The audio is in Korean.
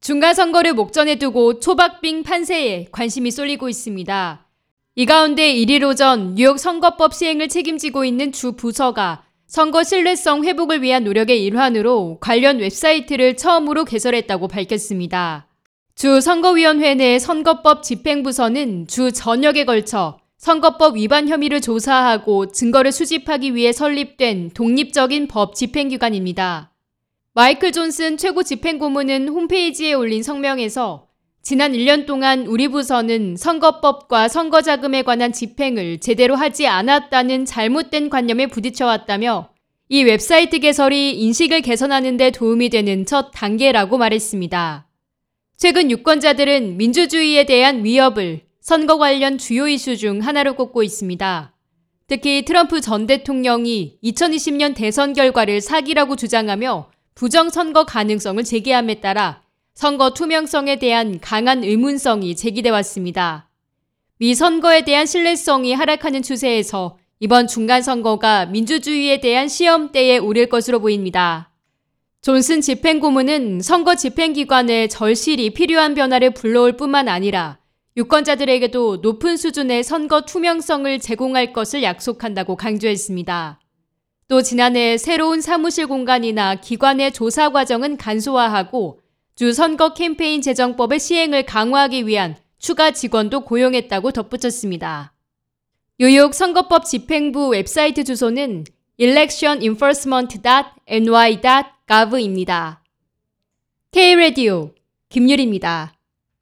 중간선거를 목전에 두고 초박빙 판세에 관심이 쏠리고 있습니다. 이 가운데 1일 오전 뉴욕 선거법 시행을 책임지고 있는 주 부서가 선거 신뢰성 회복을 위한 노력의 일환으로 관련 웹사이트를 처음으로 개설했다고 밝혔습니다. 주 선거위원회 내 선거법 집행부서는 주 전역에 걸쳐 선거법 위반 혐의를 조사하고 증거를 수집하기 위해 설립된 독립적인 법 집행기관입니다. 마이클 존슨 최고 집행고문은 홈페이지에 올린 성명에서 지난 1년 동안 우리 부서는 선거법과 선거자금에 관한 집행을 제대로 하지 않았다는 잘못된 관념에 부딪혀왔다며 이 웹사이트 개설이 인식을 개선하는 데 도움이 되는 첫 단계라고 말했습니다. 최근 유권자들은 민주주의에 대한 위협을 선거 관련 주요 이슈 중 하나로 꼽고 있습니다. 특히 트럼프 전 대통령이 2020년 대선 결과를 사기라고 주장하며 부정선거 가능성을 제기함에 따라 선거 투명성에 대한 강한 의문성이 제기돼 왔습니다. 미 선거에 대한 신뢰성이 하락하는 추세에서 이번 중간선거가 민주주의에 대한 시험대에 오를 것으로 보입니다. 존슨 집행고문은 선거 집행기관에 절실히 필요한 변화를 불러올 뿐만 아니라 유권자들에게도 높은 수준의 선거 투명성을 제공할 것을 약속한다고 강조했습니다. 또 지난해 새로운 사무실 공간이나 기관의 조사 과정은 간소화하고 주 선거 캠페인 제정법의 시행을 강화하기 위한 추가 직원도 고용했다고 덧붙였습니다. 뉴욕 선거법 집행부 웹사이트 주소는 electionenforcement.ny.gov입니다. K-Radio 김유리입니다.